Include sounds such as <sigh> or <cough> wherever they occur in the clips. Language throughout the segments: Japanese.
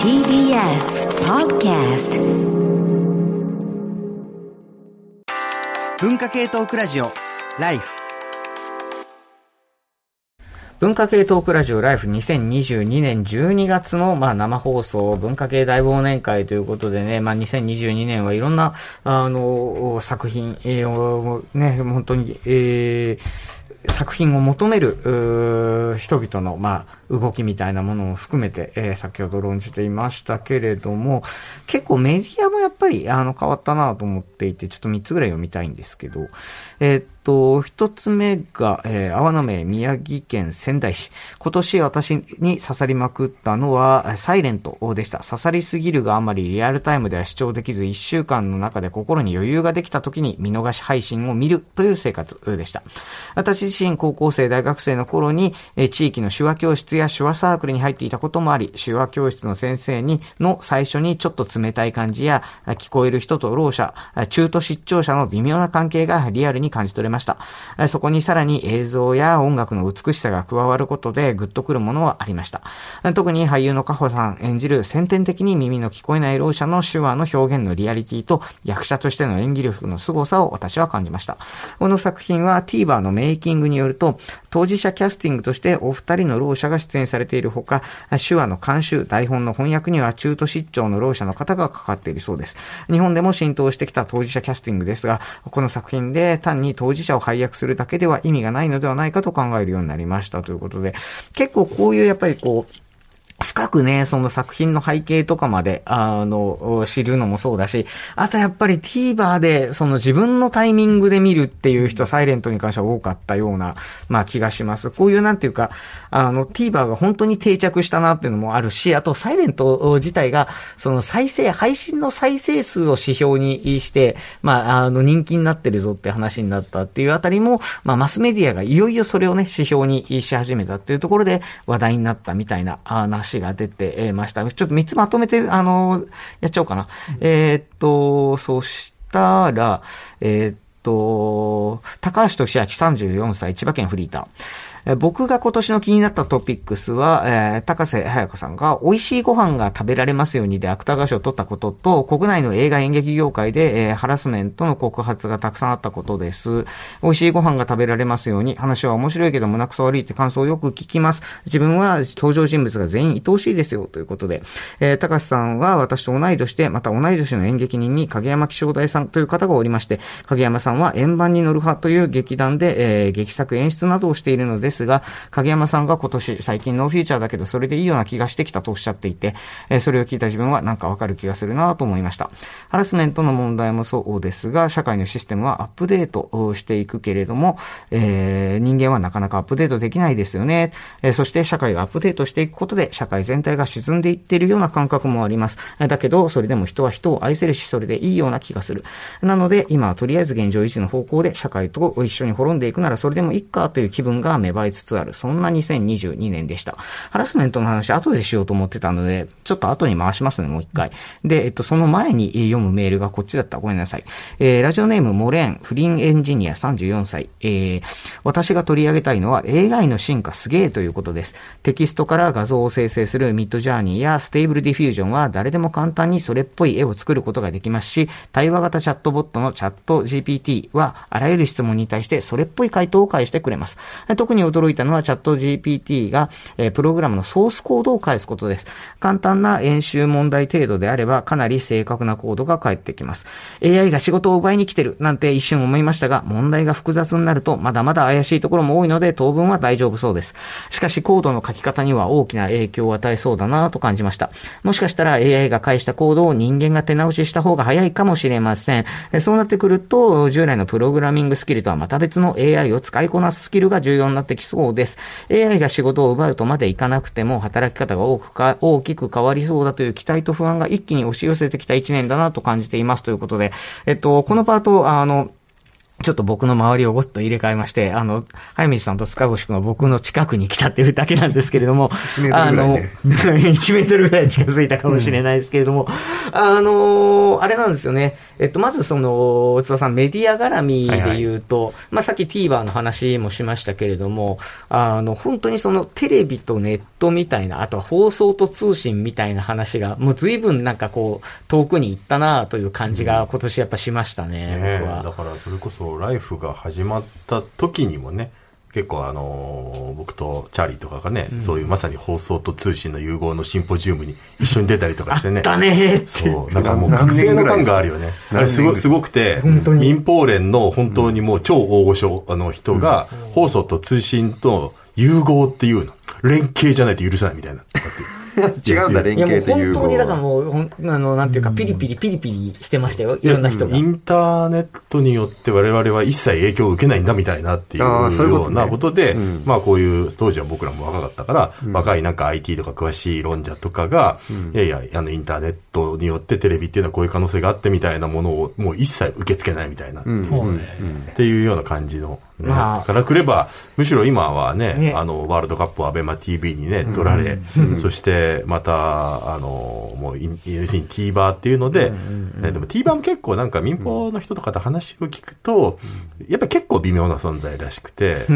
TBS Podcast 文化系トークラジオライフ。文化系トークラジオライフ2022年12月の、まあ、生放送文化系大忘年会ということでね、まあ、2022年はいろんなあの作品、えー、ね、本当に、えー作品を求める人々の、まあ、動きみたいなものを含めて、えー、先ほど論じていましたけれども、結構メディアもやっぱりあの変わったなと思っていて、ちょっと3つぐらい読みたいんですけど、えー、っと、一つ目が、えー、泡の目宮城県仙台市。今年私に刺さりまくったのは、サイレントでした。刺さりすぎるがあまりリアルタイムでは視聴できず、1週間の中で心に余裕ができた時に見逃し配信を見るという生活でした。私自身高校生、大学生の頃に、えー、地域の手話教室やや手話サークルに入っていたこともあり、手話教室の先生に、の最初にちょっと冷たい感じや、聞こえる人とろう者、中途失調者の微妙な関係がリアルに感じ取れました。そこにさらに映像や音楽の美しさが加わることでグッとくるものはありました。特に俳優のカホさん演じる先天的に耳の聞こえないろう者の手話の表現のリアリティと役者としての演技力の凄さを私は感じました。この作品は TVer のメイキングによると、当事者キャスティングとしてお二人のろう者が出演されているほか、手話の監修、台本の翻訳には中途失調のろう者の方がかかっているそうです。日本でも浸透してきた当事者キャスティングですが、この作品で単に当事者を配役するだけでは意味がないのではないかと考えるようになりましたということで、結構こういうやっぱりこう、深くね、その作品の背景とかまで、あの、知るのもそうだし、あとやっぱり TVer で、その自分のタイミングで見るっていう人、サイレントに関しては多かったような、まあ気がします。こういうなんていうか、あの、TVer が本当に定着したなっていうのもあるし、あとサイレント自体が、その再生、配信の再生数を指標にして、まあ、あの、人気になってるぞって話になったっていうあたりも、まあ、マスメディアがいよいよそれをね、指標にし始めたっていうところで話題になったみたいな話話が出てました。ちょっと3つまとめて、あの、やっちゃおうかな。えー、っと、そしたら、えー、っと、高橋俊明34歳、千葉県フリーター。僕が今年の気になったトピックスは、えー、高瀬彩子さんが美味しいご飯が食べられますようにで芥川賞を取ったことと、国内の映画演劇業界で、えー、ハラスメントの告発がたくさんあったことです。美味しいご飯が食べられますように、話は面白いけど胸くそ悪いって感想をよく聞きます。自分は登場人物が全員愛おしいですよ、ということで。えー、高瀬さんは私と同い年で、また同い年の演劇人に影山気象大さんという方がおりまして、影山さんは円盤に乗る派という劇団で、えー、劇作演出などをしているので、ですが、影山さんが今年最近ノーフィーチャーだけどそれでいいような気がしてきたとおっしゃっていて、え、それを聞いた自分はなんかわかる気がするなと思いました。ハラスメントの問題もそうですが、社会のシステムはアップデートしていくけれども、えー、人間はなかなかアップデートできないですよね。え、そして社会がアップデートしていくことで社会全体が沈んでいっているような感覚もあります。だけど、それでも人は人を愛せるし、それでいいような気がする。なので、今はとりあえず現状維持の方向で社会と一緒に滅んでいくならそれでもいいかという気分が芽生えつつある。そんな2022年でした。ハラスメントの話後でしようと思ってたので、ちょっと後に回しますね、もう一回。で、えっと、その前に読むメールがこっちだった。ごめんなさい。えー、ラジオネームモレン、フリンエンジニア34歳。えー、私が取り上げたいのは AI の進化すげえということです。テキストから画像を生成する Midjourney や Stable Diffusion は誰でも簡単にそれっぽい絵を作ることができますし、対話型チャットボットのチャット GPT はあらゆる質問に対してそれっぽい回答を返してくれます。特に驚いたのはチャット GPT が、えー、プログラムのソースコードを返すことです。簡単な演習問題程度であれば、かなり正確なコードが返ってきます。AI が仕事を奪いに来てるなんて一瞬思いましたが、問題が複雑になると、まだまだ怪しいところも多いので、当分は大丈夫そうです。しかし、コードの書き方には大きな影響を与えそうだなと感じました。もしかしたら AI が返したコードを人間が手直しした方が早いかもしれません。そうなってくると、従来のプログラミングスキルとはまた別の AI を使いこなすスキルが重要になってきそうです。AI が仕事を奪うとまでいかなくても、働き方が多くか大きく変わりそうだという期待と不安が一気に押し寄せてきた一年だなと感じていますということで、えっと、このパート、あの、ちょっと僕の周りをごっと入れ替えまして、あの、早水さんと塚越くんが僕の近くに来たっていうだけなんですけれども、1メートルぐらいねあの、<laughs> 1メートルぐらい近づいたかもしれないですけれども、あの、あれなんですよね。えっと、まずその、津田さん、メディア絡みで言うと、まあ、さっき TVer の話もしましたけれども、あの、本当にそのテレビとネットみたいな、あとは放送と通信みたいな話が、もう随分なんかこう、遠くに行ったなという感じが今年やっぱしましたね、ね僕は。だからそれこそライフが始まった時にもね結構あのー僕とチャーリーとかがね、そういうまさに放送と通信の融合のシンポジウムに一緒に出たりとかしてねだねーって。そう、なんかもう何学生の感があるよね。あれすごすごくて、民放連の本当にもう超大御所あの人が、放送と通信と融合っていうの。連携じゃないと許さないみたいな。<laughs> 違うんだ、連いやもう携っていう本当にだからもう、ほんあの、なんていうか、ピリピリピリピリしてましたよ。いろんな人が。イ。ンターネットによって我々は一切影響を受けないんだみたいなっていうようなことで、うん。まあこういう、当時は僕らも若かったから、若いなんか IT とか詳しい論者とかが、いやいや、あのインターネットによってテレビっていうのはこういう可能性があってみたいなものをもう一切受け付けないみたいなっていう、うん。っていうような感じの、ねまあ。からくれば、むしろ今はね、ね。あの、ワールドカップをアベマ TV にね、取られ、そしてまた、あの、もうイン、要するに TVer っていうので、ねでも TVer も結構なんか民放の人とかと話を聞くと、やっぱり結構微妙な存在らしくて、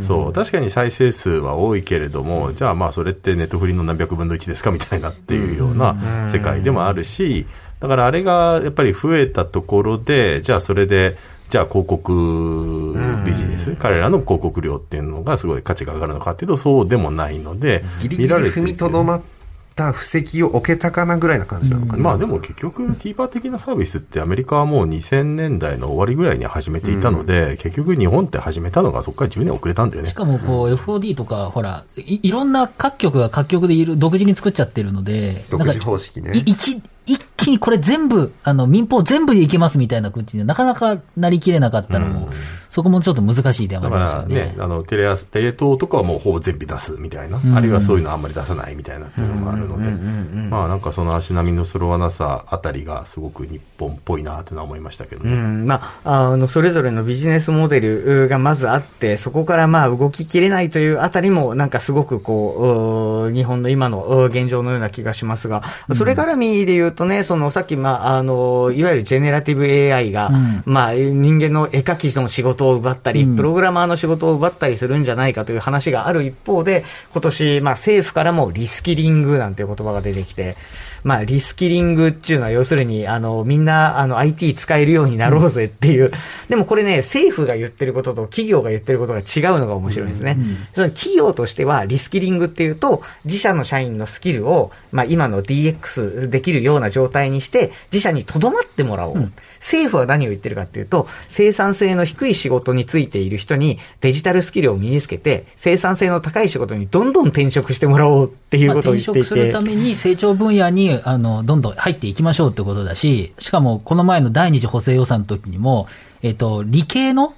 そう、確かに再生数は多いけれども、じゃあまあそれってネットフリの何百分の1ですかみたいなっていうような世界でもあるし、だからあれがやっぱり増えたところで、じゃあそれで、じゃあ広告ビジネス、彼らの広告料っていうのがすごい価値が上がるのかっていうとそうでもないので、ギリギリ踏みとどまった布石を置けたかなぐらいな感じなのかな。まあでも結局 TVer 的なサービスってアメリカはもう2000年代の終わりぐらいに始めていたので、結局日本って始めたのがそこから10年遅れたんだよね。し。かもこう FOD とか、ほらい、いろんな各局が各局でいる、独自に作っちゃってるので、独自方式ね。一、一気にこれ全部、あの、民放全部でいけますみたいな感じで、なかなかなりきれなかったのも、そこもちょっと難しい点はだありますよね。ね、あの、テレ朝、テレ東とかはもうほぼ全部出すみたいな、あるいはそういうのあんまり出さないみたいなっていうのもあるので、まあなんかその足並みの揃わなさあたりがすごく日本っぽいなっていうのは思いましたけどね。うん、まあ、あの、それぞれのビジネスモデルがまずあって、そこからまあ動ききれないというあたりも、なんかすごくこう、日本の今の現状のような気がしますが、それ絡みで言うとね、そのさっき、まあ、あの、いわゆるジェネラティブ AI が、うん。まあ、人間の絵描きの仕事を奪ったり、うん。プログラマーの仕事を奪ったりするんじゃないかという話がある一方で、今年、まあ、政府からもリスキリングなんていう言葉が出てきて、まあ、リスキリングっていうのは要するに、あの、みんな、あの、IT 使えるようになろうぜっていう。でもこれね、政府が言ってることと企業が言ってることが違うのが面白いですね。その企業としては、リスキリングっていうと、自社の社員のスキルを、まあ、今の DX できるような状態にして、自社に留まってもらおう。政府は何を言ってるかっていうと、生産性の低い仕事についている人にデジタルスキルを身につけて、生産性の高い仕事にどんどん転職してもらおうっていうまあことを言っていて。転職するために成長分野にあのどんどん入っていきましょうってことだし、しかもこの前の第二次補正予算の時にも、えっと、理系の？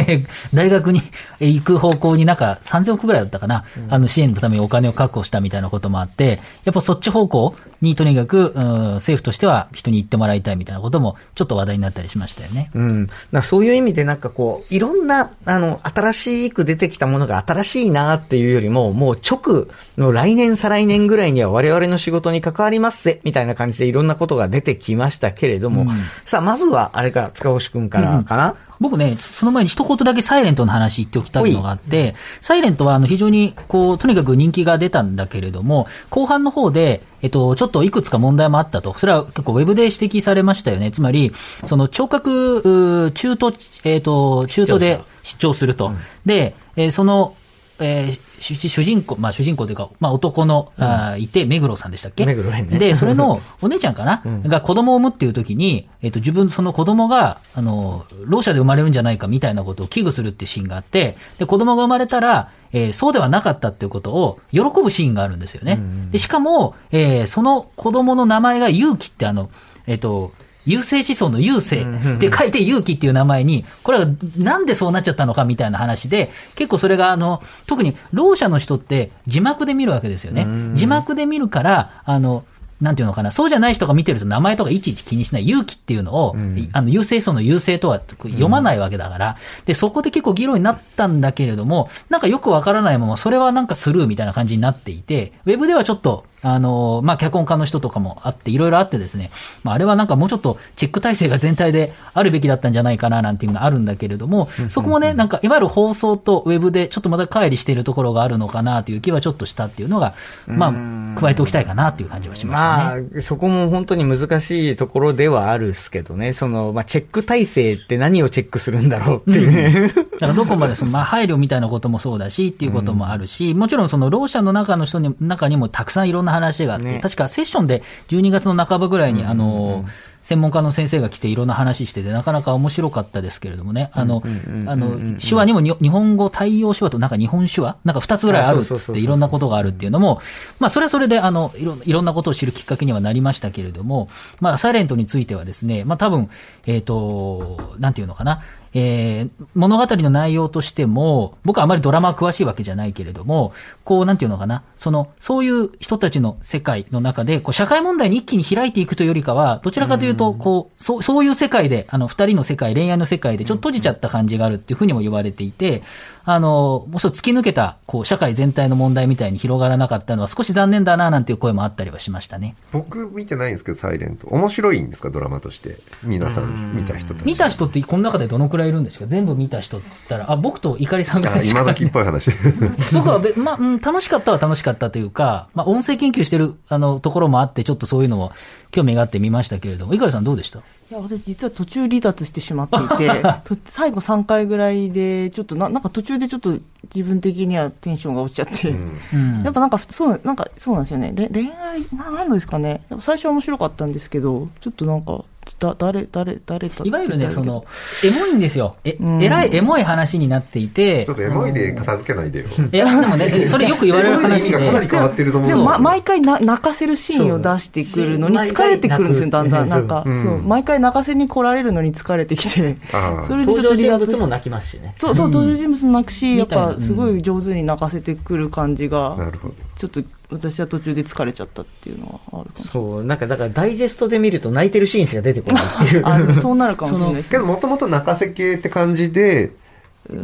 <laughs> 大学に行く方向になんか3000億ぐらいだったかな、あの支援のためにお金を確保したみたいなこともあって、やっぱそっち方向にとにかく、うん、政府としては人に行ってもらいたいみたいなこともちょっと話題になったりしましたよね。うん。そういう意味でなんかこう、いろんな、あの、新しく出てきたものが新しいなっていうよりも、もう直の来年再来年ぐらいには我々の仕事に関わりますぜ、みたいな感じでいろんなことが出てきましたけれども、さあ、まずはあれか、塚越くんからかな、僕ね、その前に一言だけサイレントの話言っておきたいのがあって、サイレントはあの非常にこう、とにかく人気が出たんだけれども、後半の方で、えっと、ちょっといくつか問題もあったと。それは結構ウェブで指摘されましたよね。つまり、その聴覚、中途、えっと、中途で視聴すると。で、えーその、えー主主人公、まあ主人公というか、まあ男の、あーいて、目黒さんでしたっけ？目黒蓮ね。で、それのお姉ちゃんかな、が子供を産むっていう時に、えっと、自分、その子供が、あの、老者で生まれるんじゃないかみたいなことを危惧するってシーンがあって、で、子供が生まれたら、えーそうではなかったっていうことを喜ぶシーンがあるんですよね。で、しかも、えーその子供の名前が勇気ってあの、えっ、と、優勢思想の優勢って書いて勇気っていう名前に、これはなんでそうなっちゃったのかみたいな話で、結構それがあの、特にろう者の人って字幕で見るわけですよね。字幕で見るから、あの、なんていうのかな、そうじゃない人が見てると名前とかいちいち気にしない勇気っていうのを、あの、優勢層の優勢とは読まないわけだから、で、そこで結構議論になったんだけれども、なんかよくわからないまま、それはなんかスルーみたいな感じになっていて、ウェブではちょっと、あの、まあ、脚本家の人とかもあって、いろいろあってですね、まあ、あれはなんかもうちょっとチェック体制が全体であるべきだったんじゃないかななんていうのがあるんだけれども、そこもね、なんか、いわゆる放送とウェブでちょっとまた乖離しているところがあるのかなという気はちょっとしたっていうのが、まあ、加えておきたいかなっていう感じはしましたね。まあ、そこも本当に難しいところではあるっすけどね、その、まあ、チェック体制って何をチェックするんだろうっていうね。だからどこまでその、まあ、配慮みたいなこともそうだしっていうこともあるし、もちろんその、ろう者の中の人に、中にもたくさんいろんな話があって、ね。確かセッションで12月の半ばぐらいに、あの、専門家の先生が来ていろんな話してて、なかなか面白かったですけれどもね、あの、あの、手話にもに日本語対応手話となんか日本手話なんか2つぐらいあるっていろんなことがあるっていうのも、まあそれはそれであの、いろいろんなことを知るきっかけにはなりましたけれども、まあサイレントについてはですね、まあ多分、えっ、と、なんていうのかな、えー物語の内容としても、僕はあまりドラマは詳しいわけじゃないけれども、こう、なんていうのかな、その、そういう人たちの世界の中で、こう、社会問題に一気に開いていくというよりかは、どちらかというと、こう、そう、そういう世界で、あの、二人の世界、恋愛の世界でちょっと閉じちゃった感じがあるっていうふうにも言われていて、あの、もうそう突き抜けた、こう、社会全体の問題みたいに広がらなかったのは少し残念だな、なんていう声もあったりはしましたね。僕見てないんですけど、サイレント。面白いんですか、ドラマとして。皆さん見た人たち。見た人ってこの中でどのくらいいるんですか？全部見た人っつったら、あ、僕とゆかりさんぐらあいしか今時っぽい話。<laughs> 僕はべ、まあ、うん、楽しかったは楽しかったというか、まあ、音声研究してる、あの、ところもあって、ちょっとそういうのも興味があって見ましたけれども、井上さんどうでした？いや私実は途中離脱してしまっていて <laughs> と最後3回ぐらいでちょっとななんか途中でちょっと自分的にはテンションが落ちちゃって、うん。やっぱなんかそうなんかそうなんですよね。れ恋愛ななんですかね。最初は面白かったんですけどちょっとなんかだ誰誰誰といわゆるね、その、エモいんですよ。え、うん。えらいエモい話になっていて。ちょっ、とエモいで片付けないでよ。<laughs> いや、でもね、それよく言われる話がかなりで、変わってると思う。でも、ま、毎回な泣かせるシーンを出してくるのに疲れてくるんですよ、だんだん。なんか、うん。そう、毎回泣かせに来られるのに疲れてきて、ああ。<laughs> それでちょ登場人っとも泣きますしね。そう、そう、登場人物も泣くし、やっぱすごい上手に泣かせてくる感じが、なるほど。ちょっと私は途中で疲れちゃったっていうのはあるかもしれそう、なんかだからダイジェストで見ると泣いてるシーンしか出てこないっていう。<laughs> あ、そうなるかもしれないですね。けど、もともと泣かせ系って感じで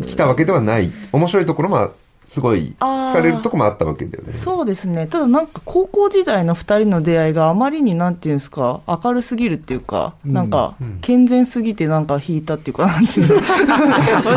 来たわけではない。面白いところも、すごい、惹かれるところもあったわけだよね。そうですね。ただなんか高校時代の二人の出会いがあまりになんていうんですか、明るすぎるっていうか、なんか健全すぎてなんか引いたっていうか、なんていうの。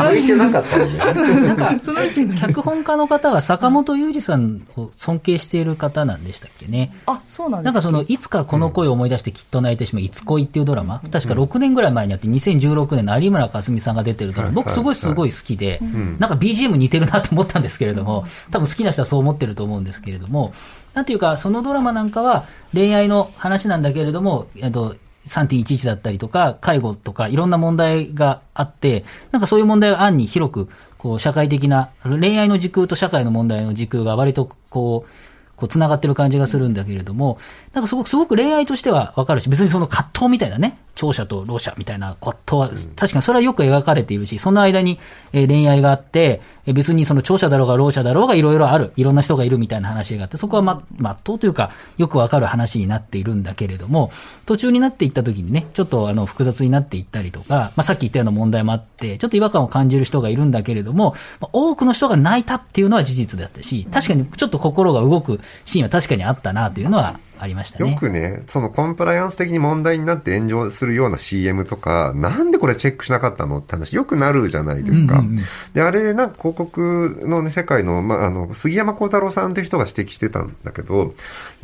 向いてなかったんだよね。なんか、その脚本家の方が坂本裕二さんを尊敬している方なんでしたっけね。あ、そうなんですなんかその、いつかこの恋を思い出してきっと泣いてしまう、いつ恋っていうドラマ、確か6年ぐらい前にあって、2016年の有村架純さんが出てるドラマ、僕すごいすごい好きで、なんか BGM 似てるなと思ったんですけれども、多分好きな人はそう思ってると思うんですけれども、なんていうか、そのドラマなんかは恋愛の話なんだけれども、えっと、3.11だったりとか、介護とか、いろんな問題があって、なんかそういう問題が案に広く、こう、社会的な、恋愛の時空と社会の問題の時空が割と、こう、こう、繋がってる感じがするんだけれども、なんかすごく、すごく恋愛としてはわかるし、別にその葛藤みたいなね、聴者とろ者みたいな葛藤は、確かにそれはよく描かれているし、その間に、恋愛があって、別にその聴者だろうがろ者だろうがいろいろある、いろんな人がいるみたいな話があって、そこはま、まっとうというか、よくわかる話になっているんだけれども、途中になっていった時にね、ちょっとあの、複雑になっていったりとか、まあ、さっき言ったような問題もあって、ちょっと違和感を感じる人がいるんだけれども、多くの人が泣いたっていうのは事実だったし、確かにちょっと心が動くシーンは確かにあったなというのはありましたね。よくね、そのコンプライアンス的に問題になって炎上するような CM とか、なんでこれチェックしなかったのって話、よくなるじゃないですか。うんうんうんで、あれ、なんか広告のね、世界の、まあ、あの、杉山幸太郎さんっていう人が指摘してたんだけど、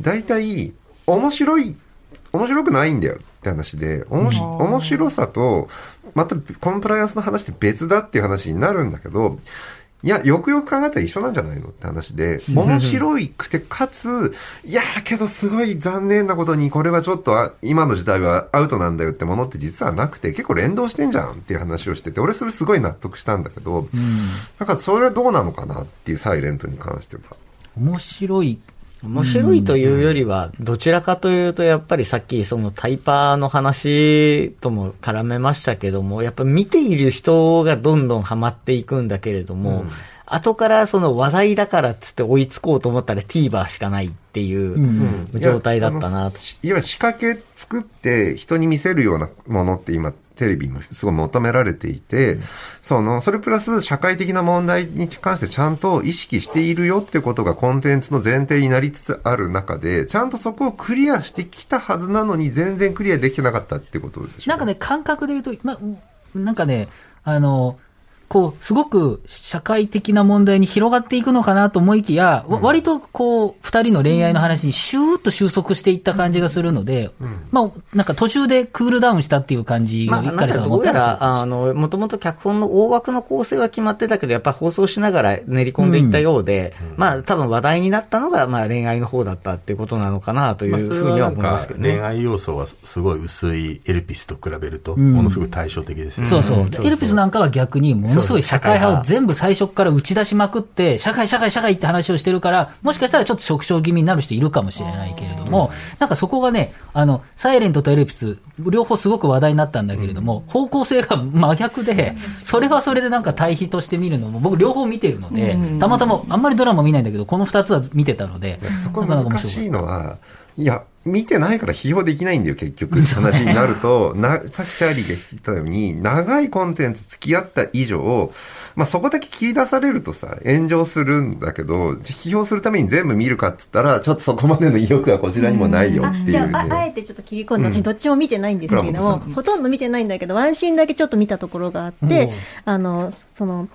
大体、面白い、面白くないんだよって話で、面白さと、またコンプライアンスの話って別だっていう話になるんだけど、いや、よくよく考えたら一緒なんじゃないのって話で、面白いくて、かつ、いやーけどすごい残念なことに、これはちょっとあ今の時代はアウトなんだよってものって実はなくて、結構連動してんじゃんっていう話をしてて、俺それすごい納得したんだけど、だからそれはどうなのかなっていうサイレントに関しては。面白い。面白いというよりは、どちらかというと、やっぱりさっきそのタイパーの話とも絡めましたけども、やっぱ見ている人がどんどんハマっていくんだけれども、後からその話題だからっつって追いつこうと思ったら TVer しかないっていう状態だったなと。いわゆる仕掛け作って人に見せるようなものって今、テレビもすごい求められていて、その、それプラス社会的な問題に関してちゃんと意識しているよってことがコンテンツの前提になりつつある中で、ちゃんとそこをクリアしてきたはずなのに全然クリアできてなかったってことでしょなんかね、感覚で言うと、ま、なんかね、あの、こう、すごく社会的な問題に広がっていくのかなと思いきや、わ割とこう、二人の恋愛の話にシューッと収束していった感じがするので、まあ、なんか途中でクールダウンしたっていう感じまあ、を、なんかどうやら、あの、もともと脚本の大枠の構成は決まってたけど、やっぱ放送しながら練り込んでいったようで、まあ、多分話題になったのが、まあ、恋愛の方だったっていうことなのかなというふうには思いますけどね。恋愛要素はすごい薄いエルピスと比べると、ものすごい対照的ですね。そうそう。エルピスなんかは逆にものすごい社会派を全部最初から打ち出しまくって、社会社会社会って話をしてるから、もしかしたらちょっと縮小気味になる人いるかもしれないけれども、なんかそこがね、あの、サイレントとエルピス、両方すごく話題になったんだけれども、方向性が真逆で、それはそれでなんか対比として見るのも、僕両方見てるので、たまたまあんまりドラマ見ないんだけど、この二つは見てたので、そこなかなか面難しい。のは、いや、見てないから批評できないんだよ、結局。って話になると、な、さっきチャーリーが言ったように、長いコンテンツ付き合った以上、まあ、そこだけ切り出されるとさ、炎上するんだけど、批評するために全部見るかって言ったら、ちょっとそこまでの意欲はこちらにもないよあっていう、じゃああ。えてちょっと切り込んで、私どっちも見てないんですけれども、ほとんど見てないんだけど、ワンシーンだけちょっと見たところがあって、あの、その、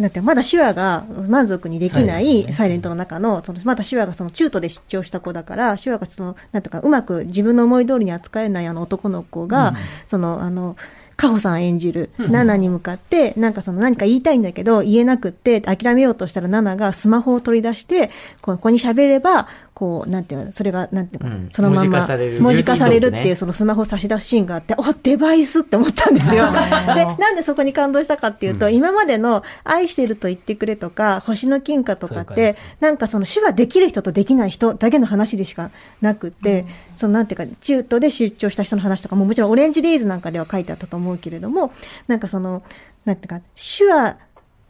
なんてまだ手話が満足にできないサイレントの中の、そのまだ手話がその中途で出張した子だから、手話がその、なんていうか、うまく自分の思い通りに扱えないあの男の子が、その、あの、カホさん演じるナナに向かって、なんかその何か言いたいんだけど、言えなくって、諦めようとしたらナナがスマホを取り出して、ここに喋れば、こう、なんていうの、それが、なんていうか、うん。そのまんま文字化される。っていう、ね。そのスマホ差し出すシーンがあって、おデバイスって思ったんですよ。で、なんでそこに感動したかっていうと、今までの愛してると言ってくれとか、星の金貨とかって、なんかその手話できる人とできない人だけの話でしかなくて、そのなんていうか、中途で出張した人の話とかも、もちろんオレンジデイズなんかでは書いてあったと思うけれども、なんかその、なんていうか、手話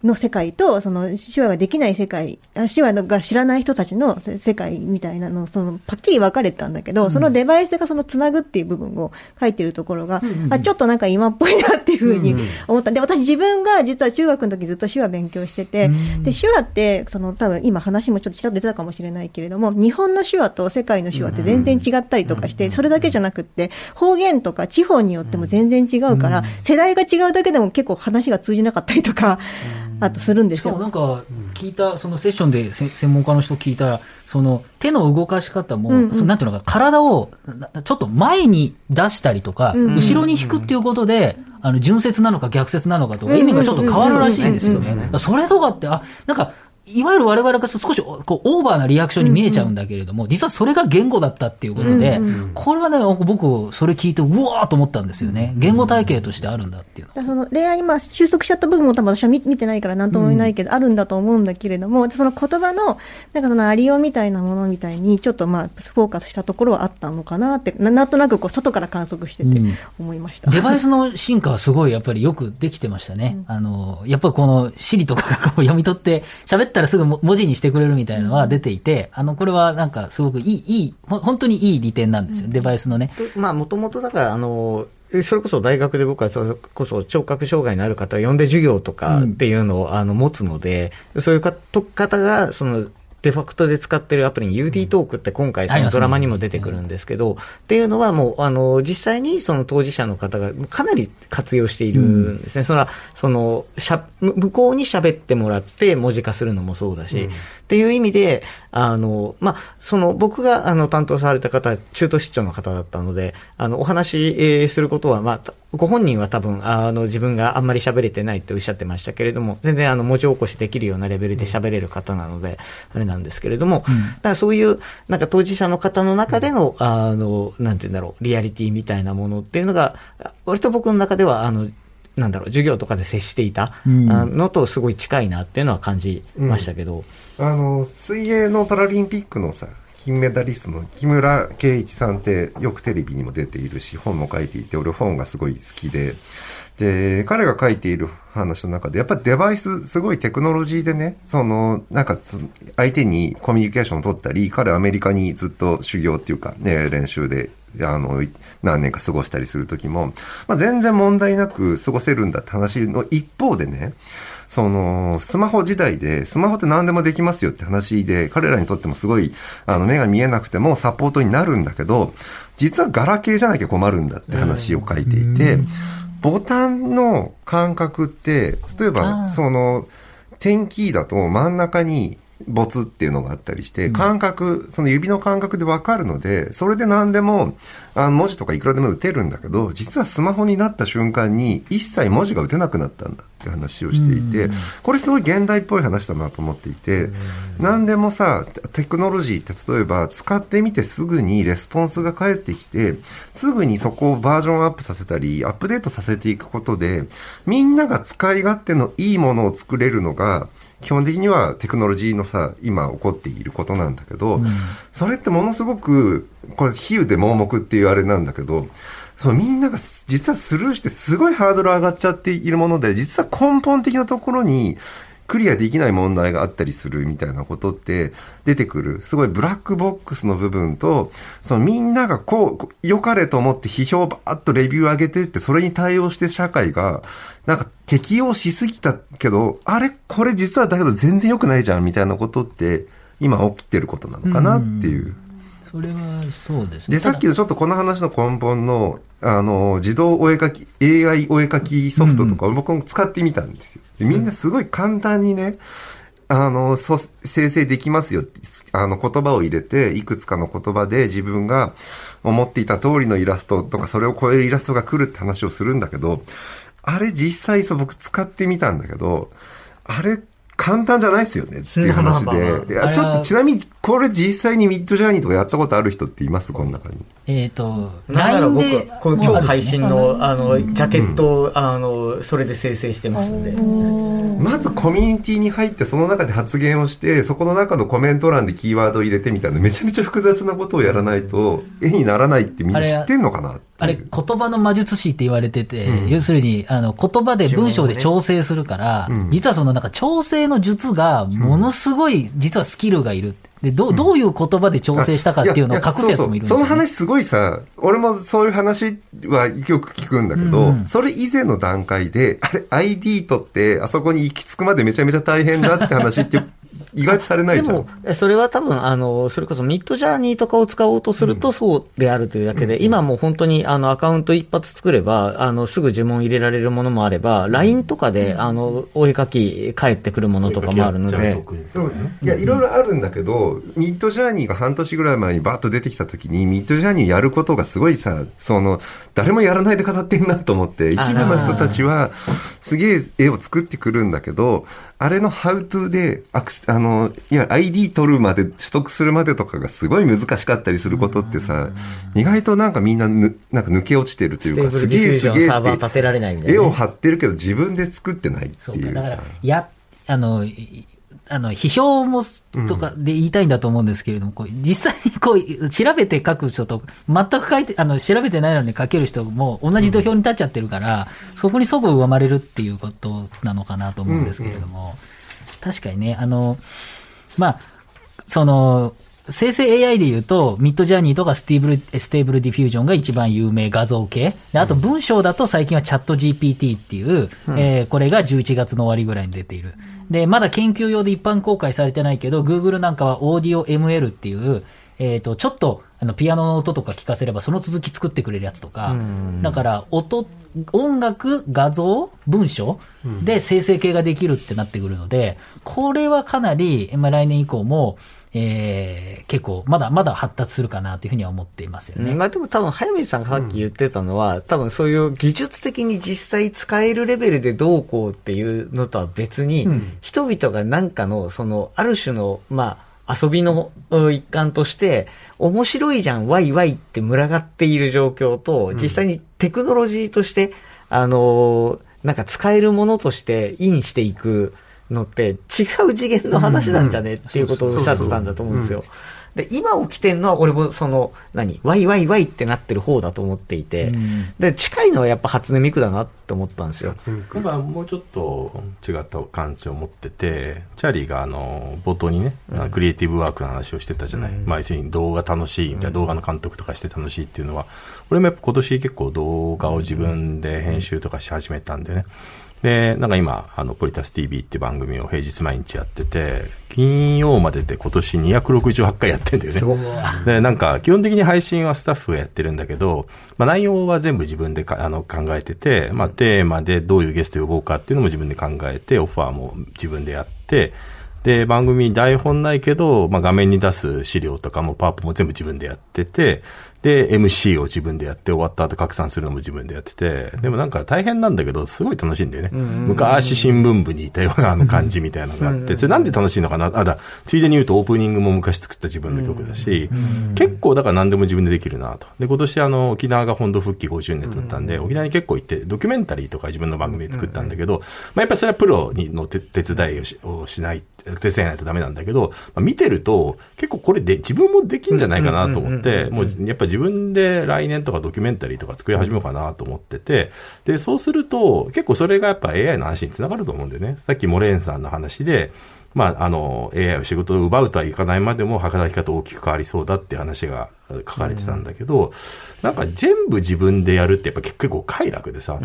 の世界と、その手話ができない世界、あ手話が知らない人たちのせ世界みたいなの、その、パッキリ分かれたんだけど、そのデバイスがそのつなぐっていう部分を書いてるところが、あ、ちょっとなんか今っぽいなっていうふうに思った。で、私自分が実は中学の時ずっと手話勉強してて、で、手話って、その多分今話もちょっとちらっと出てたかもしれないけれども、日本の手話と世界の手話って全然違ったりとかして、それだけじゃなくって、方言とか地方によっても全然違うから、世代が違うだけでも結構話が通じなかったりとか、あとするんですしかもなよ。んか、聞いた、そのセッションでせ専門家の人聞いたら、その手の動かし方も、うんうんそのなんていうのか、体をなちょっと前に出したりとか、うんうん後ろに引くっていうことで、あの、順接なのか逆接なのかとか、意味がちょっと変わるらしいんですよね。それとかって、あ、なんか、いわゆる我々が少しこうオーバーなリアクションに見えちゃうんだけれども、実はそれが言語だったっていうことで、うんこれはね、僕、それ聞いて、うわーと思ったんですよね。言語体系としてあるんだっていうの。その恋愛にまあ収束しちゃった部分も多分私は見見てないから何とも言えないけど、あるんだと思うんだけれども、その言葉の、なんかそのありようみたいなものみたいに、ちょっとまあ、フォーカスしたところはあったのかなって、ななんとなくこう、外から観測しててうん思いました。デバイスの進化はすごいやっぱりよくできてましたね。あの、やっぱりこの Siri とかがこう読み取って喋ったらすぐも文字にしてくれるみたいなのは出ていて、あの、これはなんかすごくいい、いい、本当にいい利点なんですよ。デバイスのね。でまあ、もともとだから、あの、それこそ大学で僕はそれこそ聴覚障害のある方を呼んで授業とかっていうのを、あの持つので、そういうかと方が、その、デファクトで使ってるアプリに UD トークって今回そのドラマにも出てくるんですけど、っていうのはもう、あの、実際にその当事者の方がかなり活用しているんですね。それは、その、しゃ、む向こうに喋ってもらって文字化するのもそうだし、っていう意味で、あの、まあ、その僕があの担当された方は中途出張の方だったので、あの、お話しえーすることは、まあ、たご本人は多分、あの、自分があんまり喋れてないっておっしゃってましたけれども、全然あの、文字起こしできるようなレベルで喋れる方なので、あれなんですけれども、だからそういう、なんか当事者の方の中での、あの、なんて言うんだろう、リアリティみたいなものっていうのが、割と僕の中では、あの、なんだろう、授業とかで接していたのとすごい近いなっていうのは感じましたけど、あの、水泳のパラリンピックのさ、金メダリストの木村敬一さんってよくテレビにも出ているし、本も書いていて、俺本がすごい好きで、で、彼が書いている話の中で、やっぱデバイス、すごいテクノロジーでね、その、なんか、相手にコミュニケーションを取ったり、彼はアメリカにずっと修行っていうか、ね、練習で、あの、何年か過ごしたりするときも、まあ、全然問題なく過ごせるんだって話の一方でね、その、スマホ時代で、スマホって何でもできますよって話で、彼らにとってもすごい、あの、目が見えなくてもサポートになるんだけど、実はガラケーじゃなきゃ困るんだって話を書いていて、ボタンの感覚って、例えあば、ー。その、点キーだと真ん中にボツっていうのがあったりして、感覚、その指の感覚でわかるので、それで何でも、あの文字とかいくらでも打てるんだけど、実はスマホになった瞬間に一切文字が打てなくなったんだって話をしていて、これすごい現代っぽい話だなと思っていて、何でもさ、テクノロジーって例えば使ってみてすぐにレスポンスが返ってきて、すぐにそこをバージョンアップさせたり、アップデートさせていくことで、みんなが使い勝手のいいものを作れるのが、基本的にはテクノロジーのさ、今起こっていることなんだけど、それってものすごく、これ比喩で盲目っていうあれなんだけど、そのみんながす実はスルーしてすごいハードル上がっちゃっているもので、実は根本的なところにクリアできない問題があったりするみたいなことって出てくる。すごいブラックボックスの部分と、そのみんながこう、良かれと思って批評をバーッとレビュー上げてって、それに対応して社会が、なんか適応しすぎたけど、あれ？これ実はだけど全然良くないじゃんみたいなことって、今起きてることなのかなっていう。それはそうですね。で、さっきのちょっとこの話の根本の、あの、自動お絵描き、AI お絵描きソフトとか、僕も使ってみたんですよ。でみんなすごい簡単にね、あの、そ生成できますよって。あの、言葉を入れて、いくつかの言葉で自分が思っていた通りのイラストとか、それを超えるイラストが来るって話をするんだけど、あれ実際そう僕使ってみたんだけど、あれ簡単じゃないですよねっていう話で。いやちょっとちなみに、これ実際にミッドジャーニーとかやったことある人っています？この中に。えっ、と、なんなら僕で、この今日配信の、あの、うん。ジャケットを、あの、それで生成してますんで。まずコミュニティに入ってその中で発言をして、そこの中のコメント欄でキーワードを入れてみたいな、めちゃめちゃ複雑なことをやらないと、絵にならないってみんな知ってんのかなってあれ、言葉の魔術師って言われてて、うん。要するに、あの、言葉で文章で調整するから、うん。実はそのなんか調整の術が、ものすごい、実はスキルがいる。で、どう、どういう言葉で調整したかっていうのを隠すやつもいるんですよ、ね。その話すごいさ、俺もそういう話はよく聞くんだけど、うんそれ以前の段階で、あれ ID 取ってあそこに行き着くまでめちゃめちゃ大変だって話って意外とされないじゃん。でも、それは多分、あの、それこそミッドジャーニーとかを使おうとするとそうであるというだけで、今もう本当にあのアカウント一発作れば、あの、すぐ呪文入れられるものもあれば、LINE とかで、あの、お絵描き返ってくるものとかもあるので、いや、いろいろあるんだけど、ミッドジャーニーが半年ぐらい前にバーッと出てきた時に、ミッドジャーニーやることがすごいさ、その、誰もやらないで語ってんなと思って、一部の人たちは、すげえ絵を作ってくるんだけど、あれのハウトゥーで、アクセあの、いわゆる ID 取るまで、取得するまでとかがすごい難しかったりすることってさ、意外となんかみんなぬ、なんか抜け落ちてるというか、すげえすげえサーバー立てられないみたいなね、絵を貼ってるけど自分で作ってないっていうさだから。、や、あの、いあの、批評も、とかで言いたいんだと思うんですけれども、こう実際にこう、調べて書く人と、全く書いて、あの、調べてないのに書ける人も同じ土俵に立っちゃってるから、そこにそぐ生まれるっていうことなのかなと思うんですけれども、確かにね、あの、まあ、その、生成 AI で言うと、 Midjourney とか Stable、Stable Diffusion が一番有名画像系。であと文章だと最近はチャット GPT っていう、えーこれが11月の終わりぐらいに出ている。で、まだ研究用で一般公開されてないけど、Google なんかはオーディオ ML っていう、えっ、と、ちょっと、あの、ピアノの音とか聞かせれば、その続き作ってくれるやつとか、だから、音、音楽、画像、文章で生成系ができるってなってくるので、これはかなり、まあ、来年以降も、えー結構、まだまだ発達するかなというふうには思っていますよね。まあでも多分、早水さんがさっき言ってたのは、多分そういう技術的に実際使えるレベルでどうこうっていうのとは別に、人々がなんかの、その、ある種の、まあ、遊びのうん一環として、面白いじゃん、ワイワイって群がっている状況と、実際にテクノロジーとして、あのーなんか使えるものとしてインしていくのって違う次元の話なんじゃね？っていうことをおっしゃってたんだと思うんですよ。で、今起きてんのは俺もその、何、ワイワイワイってなってる方だと思っていて、で、近いのはやっぱ初音ミクだなって思ったんですよ。僕はもうちょっと違った感じを持ってて、チャーリーがあの、冒頭にね、クリエイティブワークの話をしてたじゃない？まあ、要するに動画楽しいみたいな、動画の監督とかして楽しいっていうのは、俺もやっぱ今年結構動画を自分で編集とかし始めたんでね。で、なんか今、あの、ポリタス TV って番組を平日毎日やってて、金曜までで今年268回やってんだよね。で、なんか、基本的に配信はスタッフがやってるんだけど、まあ内容は全部自分でかあの考えてて、まあテーマでどういうゲスト呼ぼうかっていうのも自分で考えて、オファーも自分でやって、で、番組台本ないけど、まあ画面に出す資料とかもパワポも全部自分でやってて、で、MC を自分でやって終わった後拡散するのも自分でやってて、でもなんか大変なんだけど、すごい楽しいんだよね。昔新聞部にいたようなあの感じみたいなのがあって、それなんで楽しいのかな？あ、だ、ついでに言うとオープニングも昔作った自分の曲だし、結構だから何でも自分でできるなと。で、今年あの、沖縄が本土復帰50年だったんで、沖縄に結構行って、ドキュメンタリーとか自分の番組で作ったんだけど、まあやっぱりそれはプロにの手手伝いをしをしない、手伝いないとダメなんだけど、まあ、見てると、結構これで自分もできんじゃないかなと思って、もうやっぱ自分で来年とかドキュメンタリーとか作り始めようかなと思ってて、で、そうすると、結構それがやっぱ AI の話につながると思うんだよね。さっきモレーンさんの話で、まあ、あの、AI を仕事を奪うとはいかないまでも働き方大きく変わりそうだって話が書かれてたんだけど、なんか全部自分でやるってやっぱ結構快楽でさ、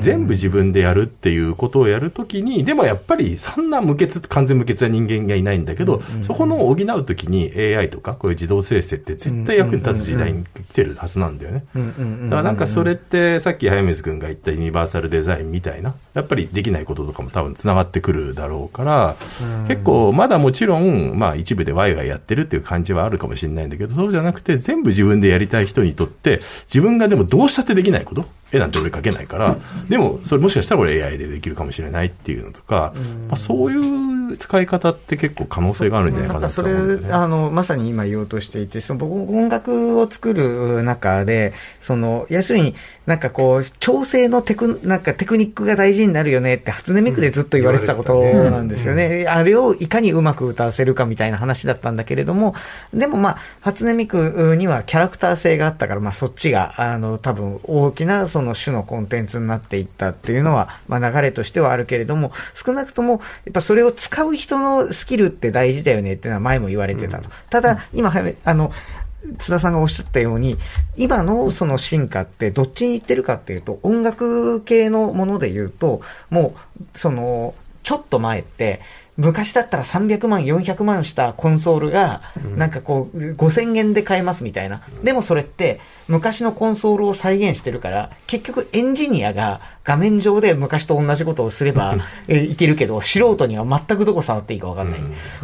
全部自分でやるっていうことをやるときに、でもやっぱりそんな無欠、完全無欠な人間がいないんだけど、そこの補うときに AI とかこういう自動生成って絶対役に立つ時代に来てるはずなんだよね。だからなんかそれってさっき早水くんが言ったユニバーサルデザインみたいな、やっぱりできないこととかも多分繋がってくるだろうから、結構まだもちろん、まあ一部でワイワイやってるっていう感じはあるかもしれないんだけど、そうじゃなくて全部自分でやりたい人にとって、自分がでもどうしたってできないこと。絵なんて俺描けないから、でもそれもしかしたら俺 AI でできるかもしれないっていうのとか、まあ、そういう使い方って結構可能性があるんじゃないかなとそれ思うんだよね。あのまさに今言おうとしていてその僕音楽を作る中でその要するになんかこう調整のテクなんかテクニックが大事になるよねって初音ミクでずっと言われてたことなんですよね、あれをいかにうまく歌わせるかみたいな話だったんだけれどもでもまあ初音ミクにはキャラクター性があったから、まあ、そっちがあの多分大きなその種のコンテンツになっていったっていうのは、まあ、流れとしてはあるけれども少なくともやっぱそれを使う人のスキルって大事だよねっていうのは前も言われてたと。ただ、今、あの、津田さんがおっしゃったように、今のその進化ってどっちに行ってるかっていうと、音楽系のもので言うと、もう、その、ちょっと前って、昔だったら300万、400万したコンソールが、なんかこう、5000円で買えますみたいな。でもそれって、昔のコンソールを再現してるから、結局エンジニアが画面上で昔と同じことをすれば、<laughs> えーいけるけど、素人には全くどこ触っていいか分かんない。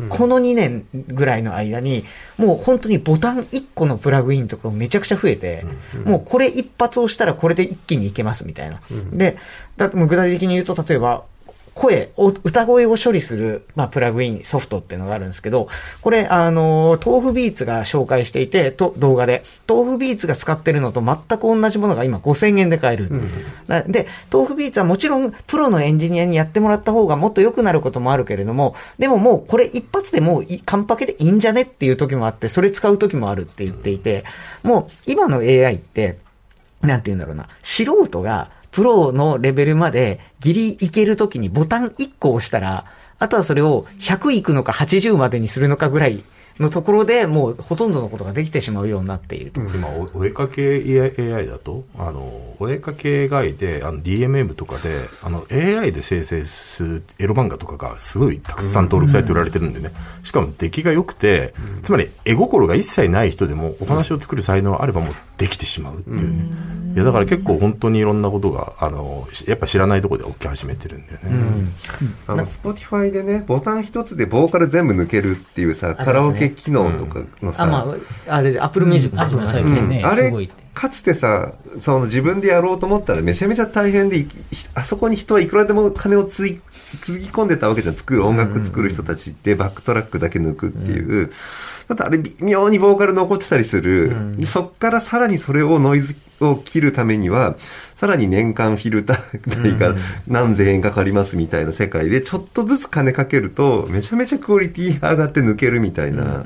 この2年ぐらいの間に、もう本当にボタン1個のプラグインとかめちゃくちゃ増えて、もうこれ一発押したらこれで一気にいけますみたいな。で、だってもう具体的に言うと、例えば、声を、歌声を処理する、まあ、プラグインソフトっていうのがあるんですけど、これ、あの、豆腐ビーツが紹介していて、と、動画で、豆腐ビーツが使ってるのと全く同じものが今5000円で買える。なで、豆腐ビーツはもちろん、プロのエンジニアにやってもらった方がもっと良くなることもあるけれども、でももうこれ一発でもうい、カンパケでいいんじゃねっていう時もあって、それ使う時もあるって言っていて、もう、今の AI って、なんて言うんだろうな、素人がプロのレベルまでギリいけるときにボタン1個押したら、あとはそれを100いくのか80までにするのかぐらいのところでもうほとんどのことができてしまうようになっていると。今お、お絵かけ AI だと、あの、お絵かけ以外で、あの、DMM とかで、あの、AI で生成するエロ漫画とかがすごいたくさん登録されて売られてるんでね。しかも出来が良くて、つまり絵心が一切ない人でもお話を作る才能あればもうできてしまうっていうね。いや、だから結構本当にいろんなことが、あの、やっぱ知らないところで起き始めてるんだよね。あの、 Spotify でね、ボタン一つでボーカル全部抜けるっていうさ、カラオケ機能とかのさ、あ、まあ、あれで、 Apple Music あ、そう最近ね、あれすごいって。、かつてさ、その自分でやろうと思ったらめちゃめちゃ大変で、いあそこに人はいくらでも金をつい、つぎ込んでたわけじゃん。作る、音楽作る人たちってバックトラックだけ抜くっていう。だってあれ微妙にボーカル残ってたりする。そっからさらにそれをノイズを切るためには、さらに年間フィルター代が何千円かかりますみたいな世界で、ちょっとずつ金かけると、めちゃめちゃクオリティが上がって抜けるみたいな。だか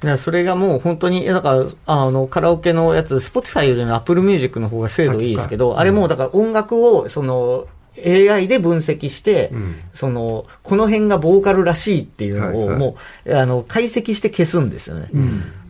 らそれがもう本当に、だから、あの、カラオケのやつ、Spotify よりの Apple Music の方が精度いいですけど、あれもうだから音楽を、その、AI で分析して、その、この辺がボーカルらしいっていうのを、はいはいもう、あの、解析して消すんですよね。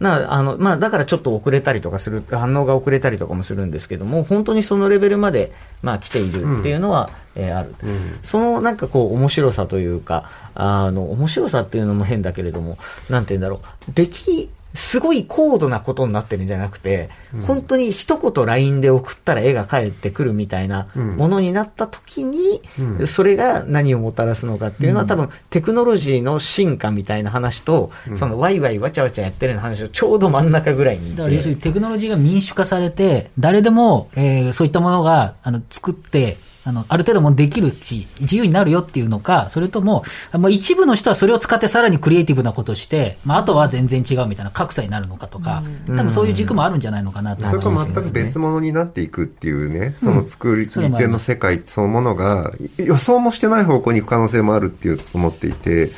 なあの、まあ、だからちょっと遅れたりとかする、反応が遅れたりとかもするんですけども、本当にそのレベルまで、まあ、来ているっていうのは、えーある。そのなんかこう、面白さというか、あの、面白さっていうのも変だけれども、なんて言うんだろう。出来、すごい高度なことになってるんじゃなくて、本当に一言 LINE で送ったら絵が返ってくるみたいなものになった時に、それが何をもたらすのかっていうのは、多分テクノロジーの進化みたいな話と、そのワイワイわちゃわちゃやってるような話をちょうど真ん中ぐらいにいだから要するにて。テクノロジーが民主化されて、誰でも、えーそういったものがあの作って、あの、ある程度もできるし、自由になるよっていうのか、それとも、まあ、一部の人はそれを使ってさらにクリエイティブなことをして、まあ、あとは全然違うみたいな格差になるのかとか、多分そういう軸もあるんじゃないのかなとそれと思います全く別物になっていくっていうね、その作り手の世界そのものが、予想もしてない方向に行く可能性もあるっていう思っていて、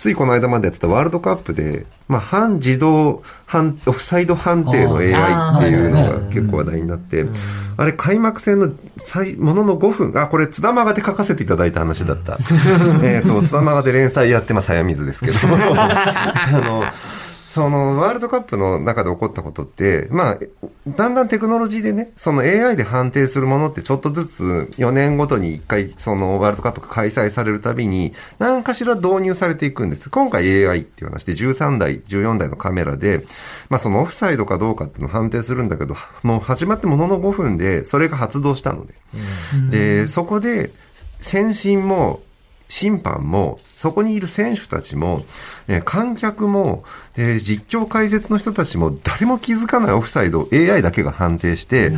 ついこの間までやってたワールドカップで、まあ、半自動判、オフサイド判定の AI っていうのが結構話題になって、あれ開幕戦の最、ものの5分、あ、これ津田マガで書かせていただいた話だった。<laughs> えっと、津田マガで連載やってます、早水ですけど。<laughs> あの、そのワールドカップの中で起こったことって、まあ、だんだんテクノロジーでね、その AI で判定するものってちょっとずつ4年ごとに1回そのワールドカップが開催されるたびに何かしら導入されていくんです。今回 AI っていう話で13台、14台のカメラで、まあそのオフサイドかどうかっていうのを判定するんだけど、もう始まってものの5分でそれが発動したので。で、そこで先進も審判も、そこにいる選手たちも、えー観客も、えー実況解説の人たちも、誰も気づかないオフサイドを AI だけが判定して、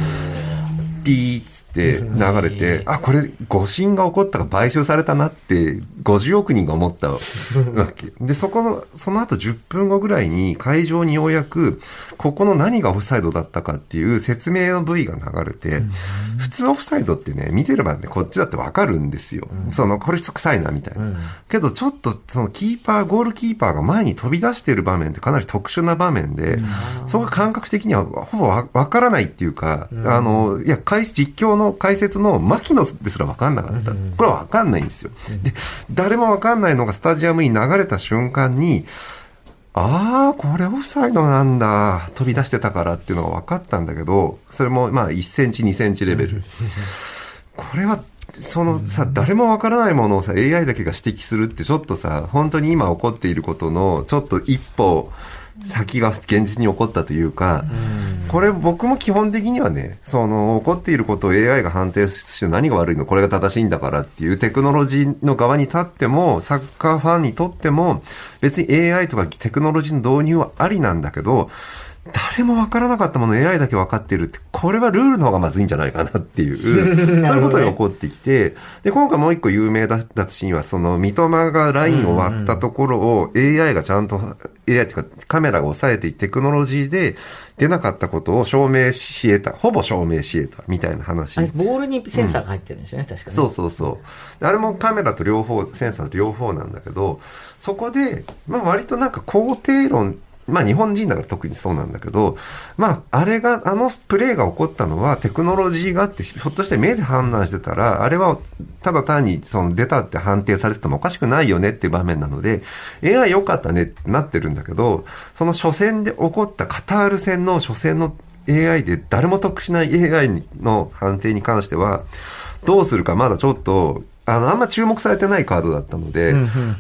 ピーって流れて、あ、これ誤審が起こったか買収されたなって50億人が思ったわけ。で、そこの、その後10分後ぐらいに会場にようやく、ここの何がオフサイドだったかっていう説明の部位が流れて、普通オフサイドってね、見てればね、こっちだってわかるんですよ。その、これちょっと臭いなみたいな。けどちょっとそのキーパー、ゴールキーパーが前に飛び出してる場面ってかなり特殊な場面で、そこが感覚的にはほぼわわからないっていうか、あの、いや、解実況の解説の牧野ですらわかんなかった。これはわかんないんですよ。で、誰もわかんないのがスタジアムに流れた瞬間に、ああ、これオフサイドなんだ。飛び出してたからっていうのが分かったんだけど、それもまあ1センチ、2センチレベル。これは、そのさ、誰もわからないものをさ、AI だけが指摘するってちょっとさ、本当に今起こっていることの、ちょっと一歩先が現実に起こったというか、これ僕も基本的にはね、その起こっていることを AI が判定して何が悪いのこれが正しいんだからっていうテクノロジーの側に立っても、サッカーファンにとっても、別に AI とかテクノロジーの導入はありなんだけど、誰も分からなかったものを AI だけ分かってるって、これはルールの方がまずいんじゃないかなっていう、<laughs> そういうことが起こってきて、で、今回もう一個有名だったシーンは、その、三笘がラインを割ったところを AI がちゃんと、AI っていうかカメラが抑えてテクノロジーで出なかったことを証明し得た、ほぼ証明し得た。みたいな話。ボールにセンサーが入ってるんですよね、確かに。そうそうそう。あれもカメラと両方、センサーと両方なんだけど、そこで、まあ割となんか肯定論、まあ日本人だから特にそうなんだけど、まああれが、あのプレーが起こったのはテクノロジーがあって、ひょっとして目で判断してたら、あれはただ単にその出たって判定されててもおかしくないよねっていう場面なので、AI 良かったねってなってるんだけど、その初戦で起こったカタール戦の初戦の AI で誰も得しない AI の判定に関しては、どうするかまだちょっと、あの、あんま注目されてないカードだったので、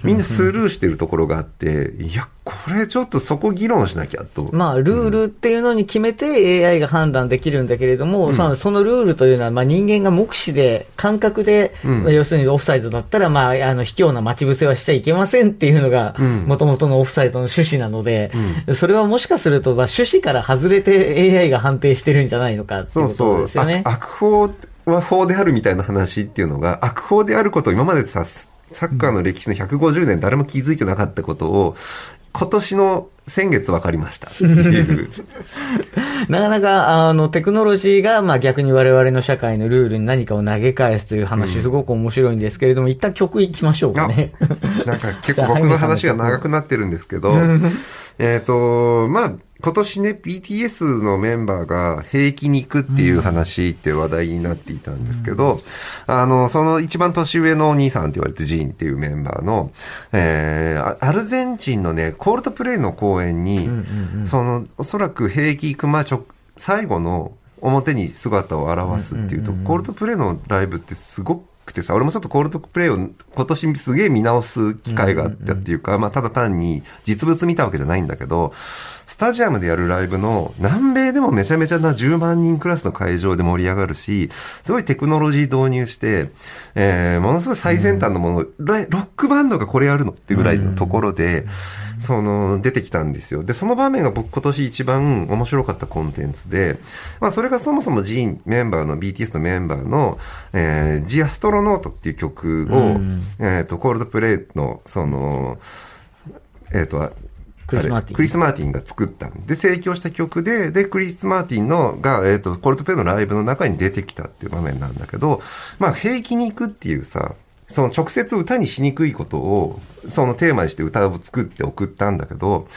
みんなスルーしてるところがあって、いや、これちょっとそこ議論しなきゃと。まあ、ルールっていうのに決めて AI が判断できるんだけれども、そのそのルールというのは、まあ、人間が目視で、感覚で、ん。まあ要するにオフサイドだったら、まあ、あの、卑怯な待ち伏せはしちゃいけませんっていうのが、ん。もともとのオフサイドの趣旨なので、それはもしかすると、まあ、趣旨から外れて AI が判定してるんじゃないのかっていそううことそうですよね。悪悪法は法であるみたいな話っていうのが、悪法であることを今までさ、サッカーの歴史の150年誰も気づいてなかったことを、今年の先月分かりました。<laughs> なかなか、あの、テクノロジーが、まあ逆に我々の社会のルールに何かを投げ返すという話、すごく面白いんですけれども、一旦曲いきましょうかね。<laughs> なんか結構僕の話が長くなってるんですけど、<laughs> えっ、と、まあ、今年ね、BTS のメンバーが兵役に行くっていう話って話題になっていたんですけど、あの、その一番年上のお兄さんって言われてジーンっていうメンバーの、えー、あアルゼンチンのね、コールドプレイの公演に、その、おそらく兵役行くまあ直、最後の表に姿を現すっていうと、コールドプレイのライブってすごくてさ、俺もちょっとコールドプレイを今年すげえ見直す機会があったっていうか、まあただ単に実物見たわけじゃないんだけど、スタジアムでやるライブの南米でもめちゃめちゃな10万人クラスの会場で盛り上がるし、すごいテクノロジー導入して、えー、ものすごい最先端のもの、ロロックバンドがこれやるのってぐらいのところで、その、出てきたんですよ。で、その場面が僕今年一番面白かったコンテンツで、まあそれがそもそも G メンバーの BTS のメンバーの、えー、ジアストロノートっていう曲を、えっ、と、コールドプレイの、その、えっ、と、クリス・マーティン。クリス・マーティンが作ったん。で、提供した曲で、で、クリス・マーティンのが、えっ、と、コールドプレイのライブの中に出てきたっていう場面なんだけど、まあ、兵役に行くっていうさ、その直接歌にしにくいことを、そのテーマにして歌を作って送ったんだけど、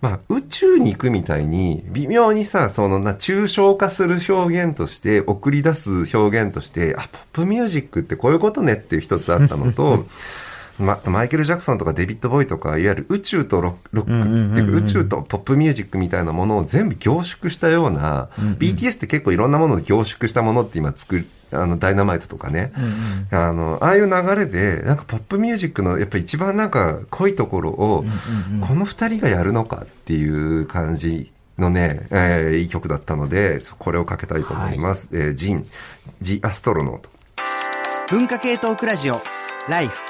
まあ、宇宙に行くみたいに、微妙にさ、そのな、抽象化する表現として、送り出す表現として、あ、ポップミュージックってこういうことねっていう一つあったのと、<laughs> ま、マイケル・ジャクソンとかデビッド・ボーイとか、いわゆる宇宙とロロックっていうか、宇宙とポップミュージックみたいなものを全部凝縮したような、BTS って結構いろんなものを凝縮したものって今作る、あの、ダイナマイトとかね、あの、ああいう流れで、なんかポップミュージックのやっぱ一番なんか濃いところを、この二人がやるのかっていう感じのね、えーいい曲だったので、これをかけたいと思います。えージン、ジ・アストロノート。文化系トークラジオライフ